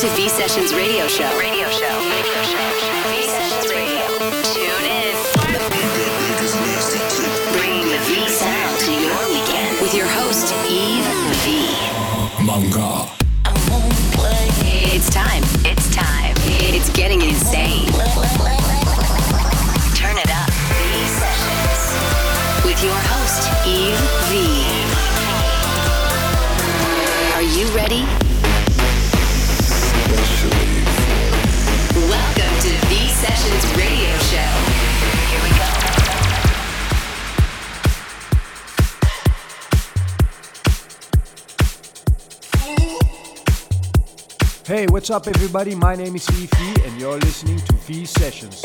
to V Sessions Radio Show. Radio Hey, what's up, everybody? My name is Fifi, and you're listening to V Sessions.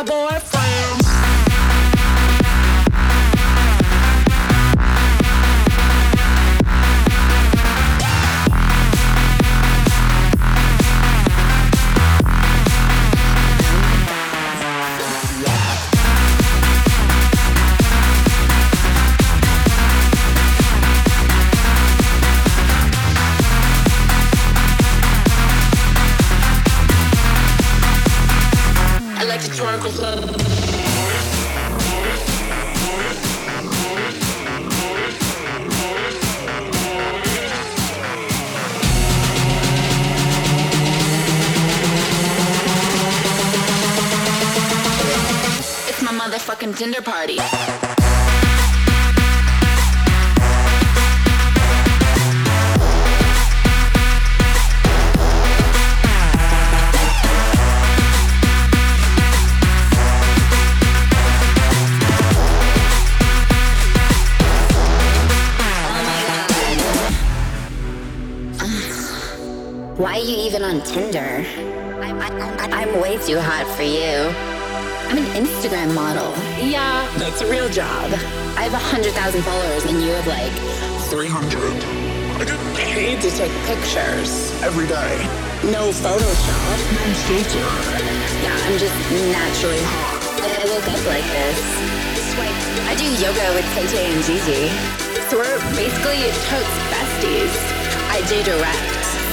my boyfriend.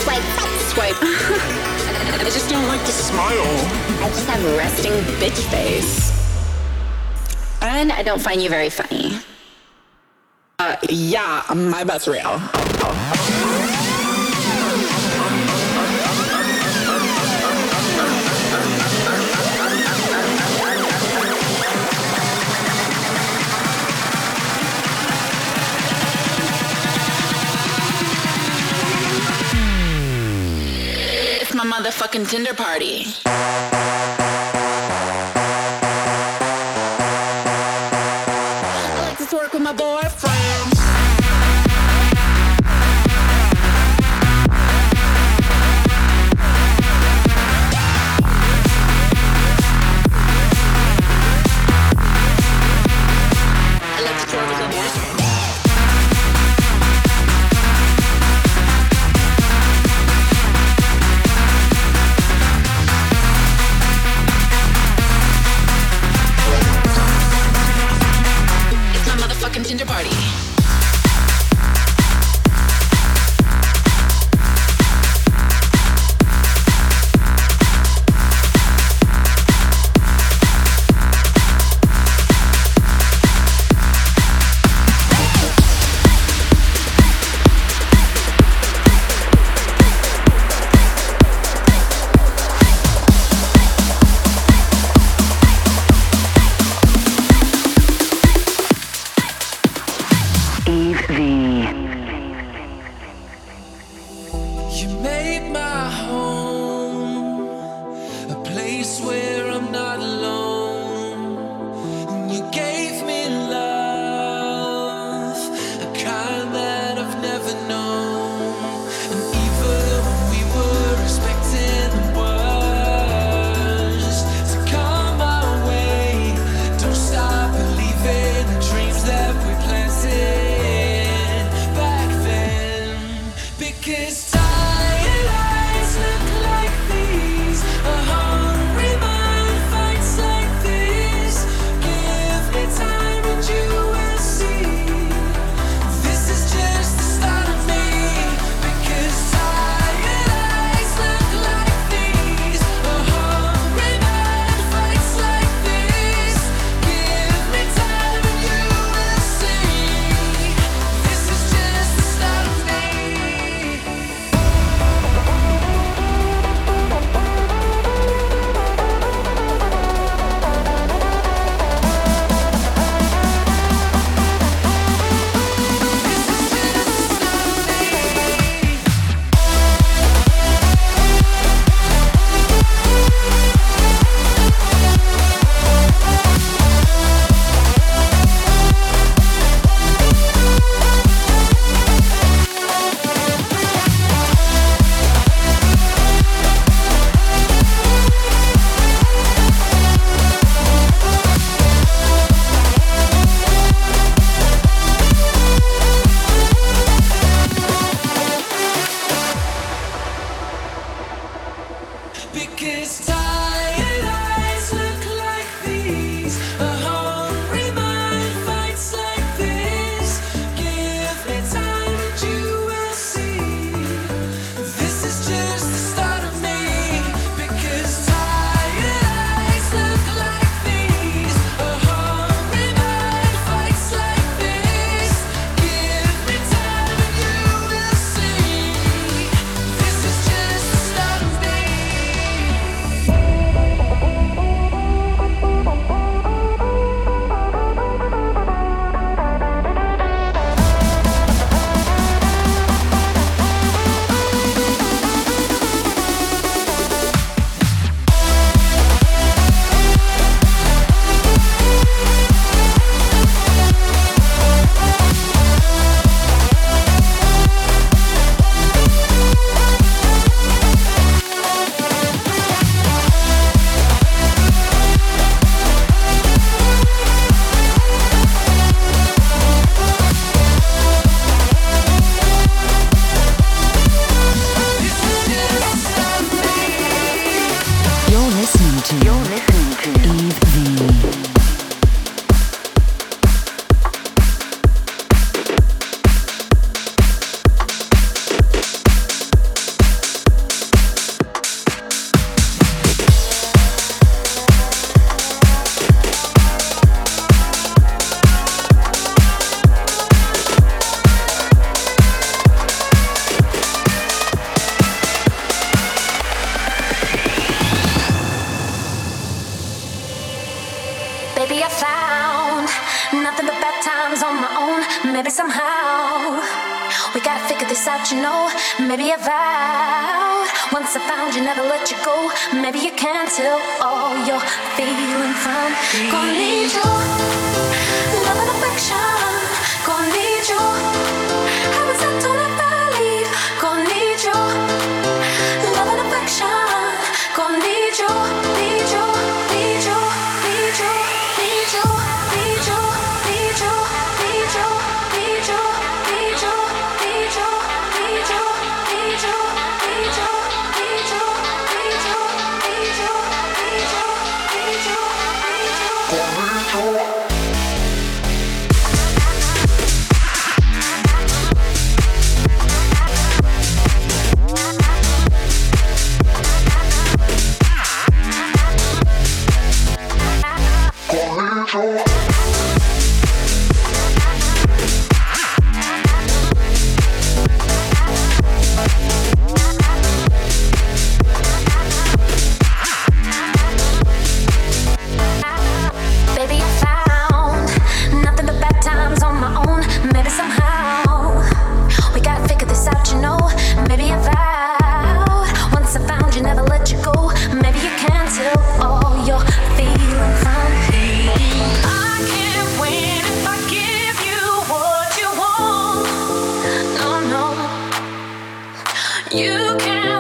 swipe, swipe. I just don't like to smile. I just have resting bitch face. And I don't find you very funny. Uh, yeah, my butt's real. my motherfucking Tinder party. I like to twerk with my boyfriend. You made my home a place where. Maybe somehow we gotta figure this out, you know. Maybe I vowed once I found you, never let you go. Maybe you can't tell all you're feeling from. Gonna need you, love and affection. Gonna need you. You can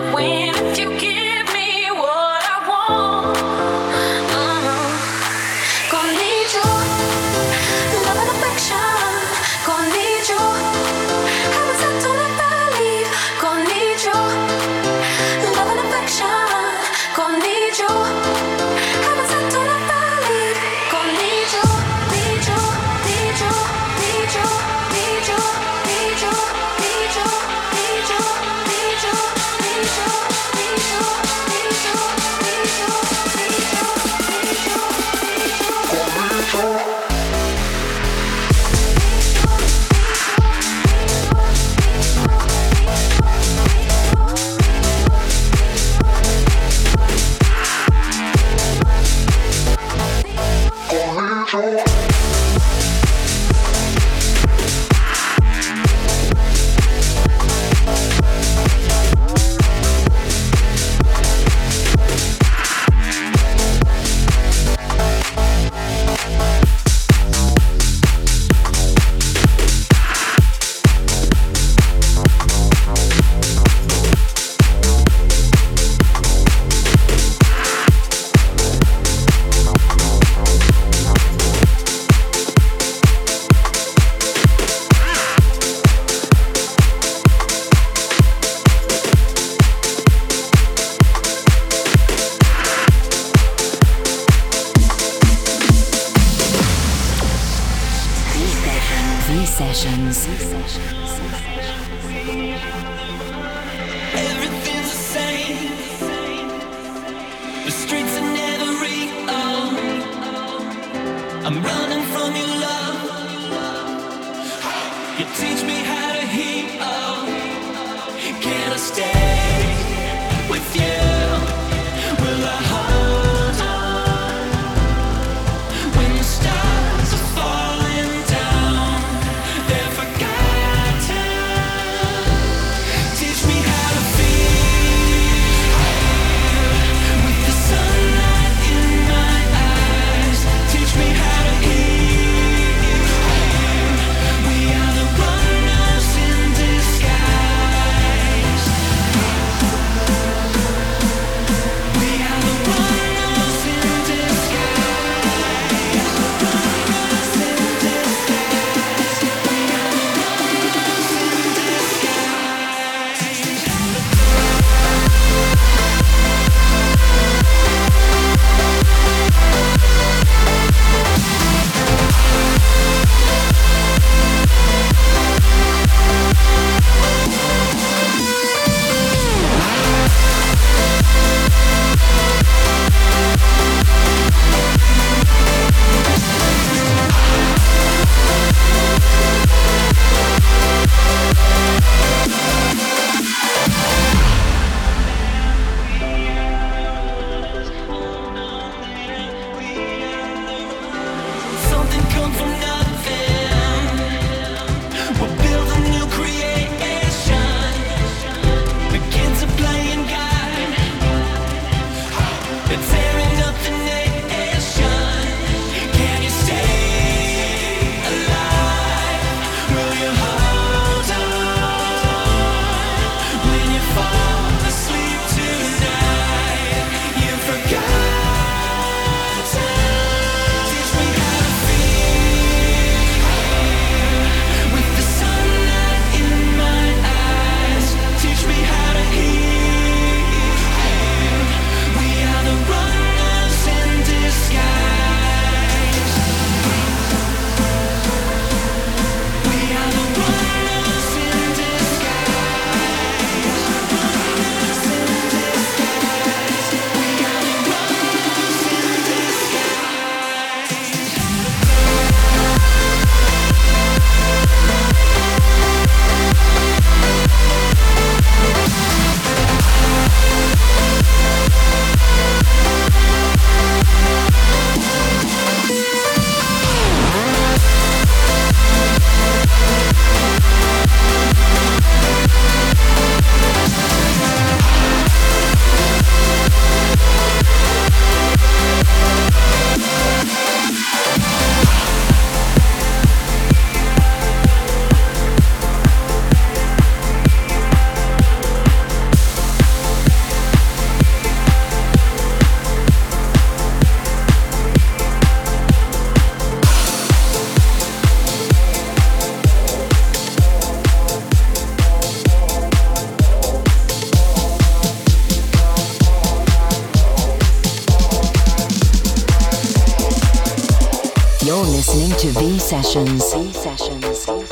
Sessions. V Sessions.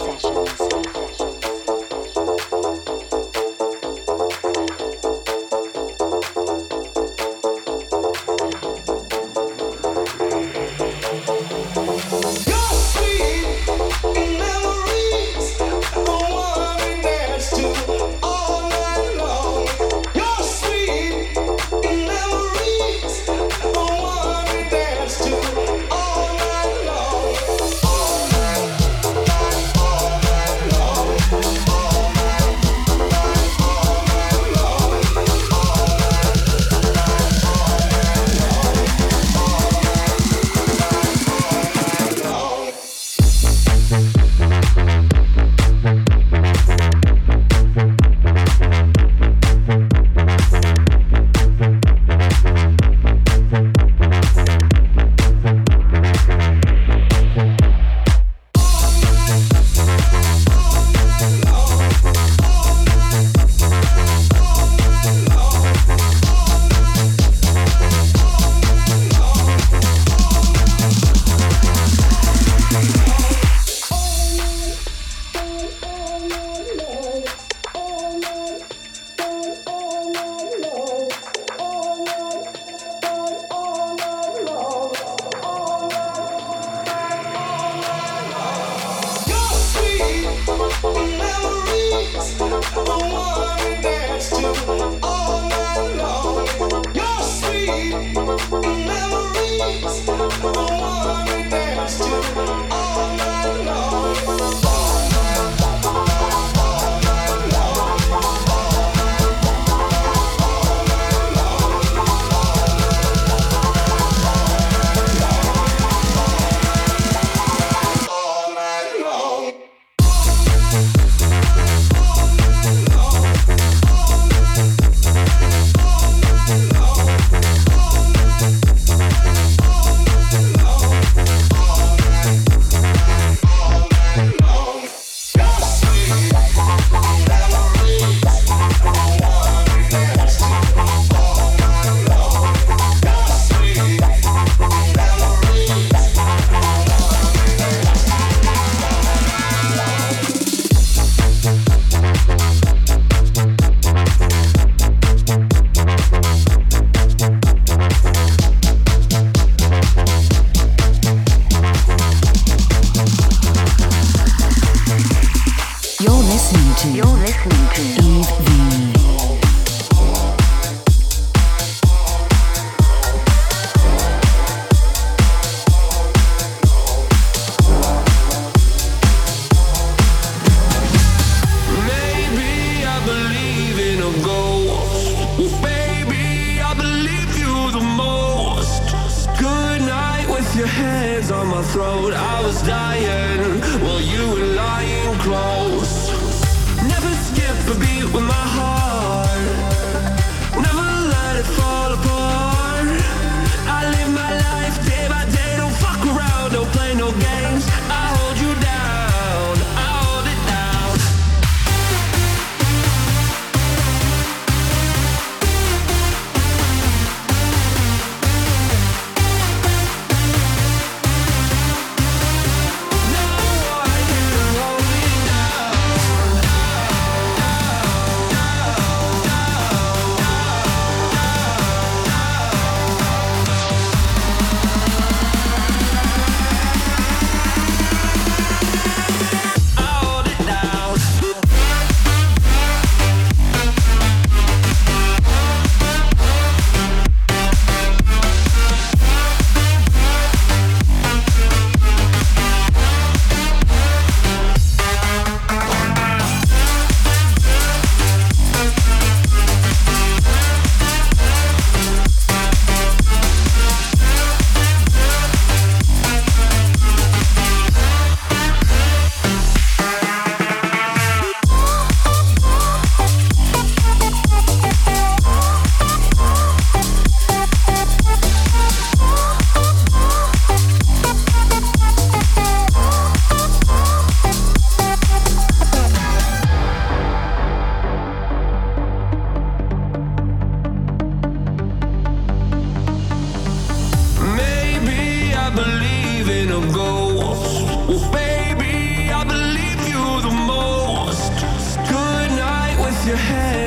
Believe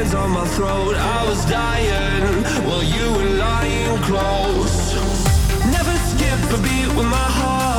throat. I was dying while you were lying close. Never skip a beat with my heart.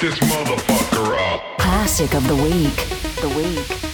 this motherfucker up. Classic of the week. The week.